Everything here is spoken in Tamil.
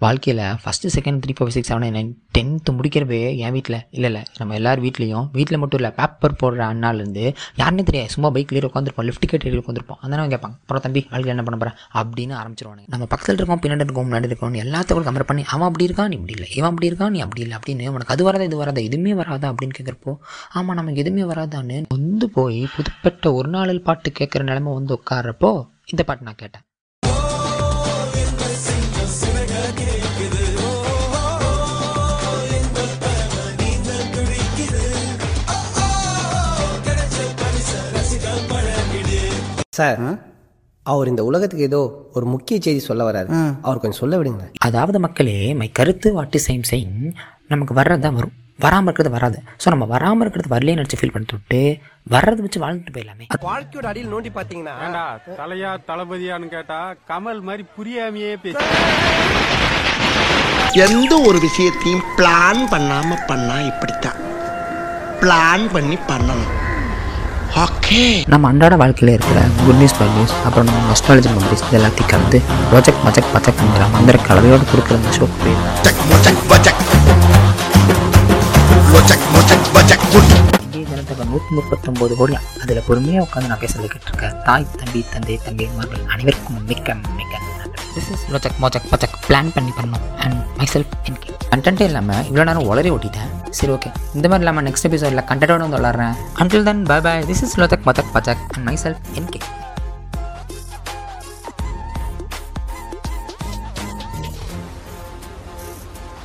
வாழ்க்கையில் first second three four six seven nine tenth முடிக்கிறப்பே என் வீட்டில் இல்லை இல்லை நம்ம எல்லார் வீட்லேயும் வீட்டில் மட்டும் இல்லை பேப்பர் போடுற அண்ணாலேருந்து யாருன்னே தெரியாது. சும்மா பைக்லேயே உட்காந்துருப்போம் லிஃப்ட் கேட்டு உட்காந்துருப்போம் அந்த கேட்பாங்க அப்புறம் தம்பி வாழ்க்கையில் என்ன பண்ண போகிறேன் அப்படின்னு ஆரம்பிச்சிருவாங்க நம்ம பக்கத்தில் இருக்கோம் பின்னாடி இருக்கோம் முன்னாடி இருக்கோம் எல்லாத்தையும் கம்பேர் பண்ணி அவன் அப்படி இருக்கான் நீ இப்படி இல்லை. இவன் அப்படி இருக்கான் நீ அப்படி இல்லை அப்படின்னு உனக்கு அது வராதா இது வராதா எதுவுமே வராதா அப்படின்னு கேட்குறப்போ ஆமாம் நமக்கு எதுவுமே வராதான்னு வந்து போய் புதுப்பட்ட ஒரு நாளில் பாட்டு கேட்குற நிலமை வந்து உட்கார்றப்போ இந்த பாட்டு நான் கேட்டேன். சார் அவர் இந்த உலகத்துக்கு ஏதோ ஒரு முக்கிய செய்தி சொல்ல வராரு அவர் கொஞ்சம் சொல்ல விடுங்க அதாவது மக்களே மை கருத்து வாட்டு சேம் செய்யும் நமக்கு வர்றது தான் வரும். வராமல் இருக்கிறது வராது. ஸோ நம்ம வராமல் இருக்கிறது வரலையே நினச்சி ஃபீல் பண்ணிட்டு வர்றதை வச்சு வாழ்ந்துட்டு போயிடலாமே. வாழ்க்கையோட அடியில் நோண்டி பாத்தீங்கன்னா ஏண்டா தலையா தளபதியான்னு கேட்டா கமல் மாதிரி புரியாமையே பேசி. எந்த ஒரு விஷயத்தையும் பிளான் பண்ணாம பண்ணா இப்படித்தான். பிளான் பண்ணி பண்ணணும். ஓகே நம்ம அன்றாட வாழ்க்கையில் இருக்கிற குட் நியூஸ் பேட் நியூஸ் அப்புறம் நம்ம நொஸ்டாலஜி மெமரிஸ் இது எல்லாத்தையும் கலந்து ப்ராஜெக்ட் மஜக் பச்சக்ன்ற மந்திர கலவையோடு கொடுக்குற இந்த ஷோக்கு நூற்றி முப்பத்தொம்போது கோடி அதில் பொறுமையாக உட்காந்து நான் பேசுறது கேட்டிருக்கேன் தாய் தம்பி தந்தை தம்பிமார்கள் அனைவருக்கும் மிக்க மிக்க திஸ் இஸ் லோச்சக் மோச்சக் பச்சக் பிளான் பண்ணி பண்ணணும். அண்ட் மை செல்ஃப் என்கே கண்டென்ட்டே இல்லாமல் இவ்வளோ நேரம் உளறி ஓட்டிட்டேன். சரி ஓகே இந்த மாதிரி இல்லாமல் நெக்ஸ்ட் எபிசோடில் கண்டென்ட்டோட வந்து விளாட்றேன் until then bye bye this is லோச்சக் மொச்சக் பச்சக் அண்ட் மை செல்ஃப் என்கே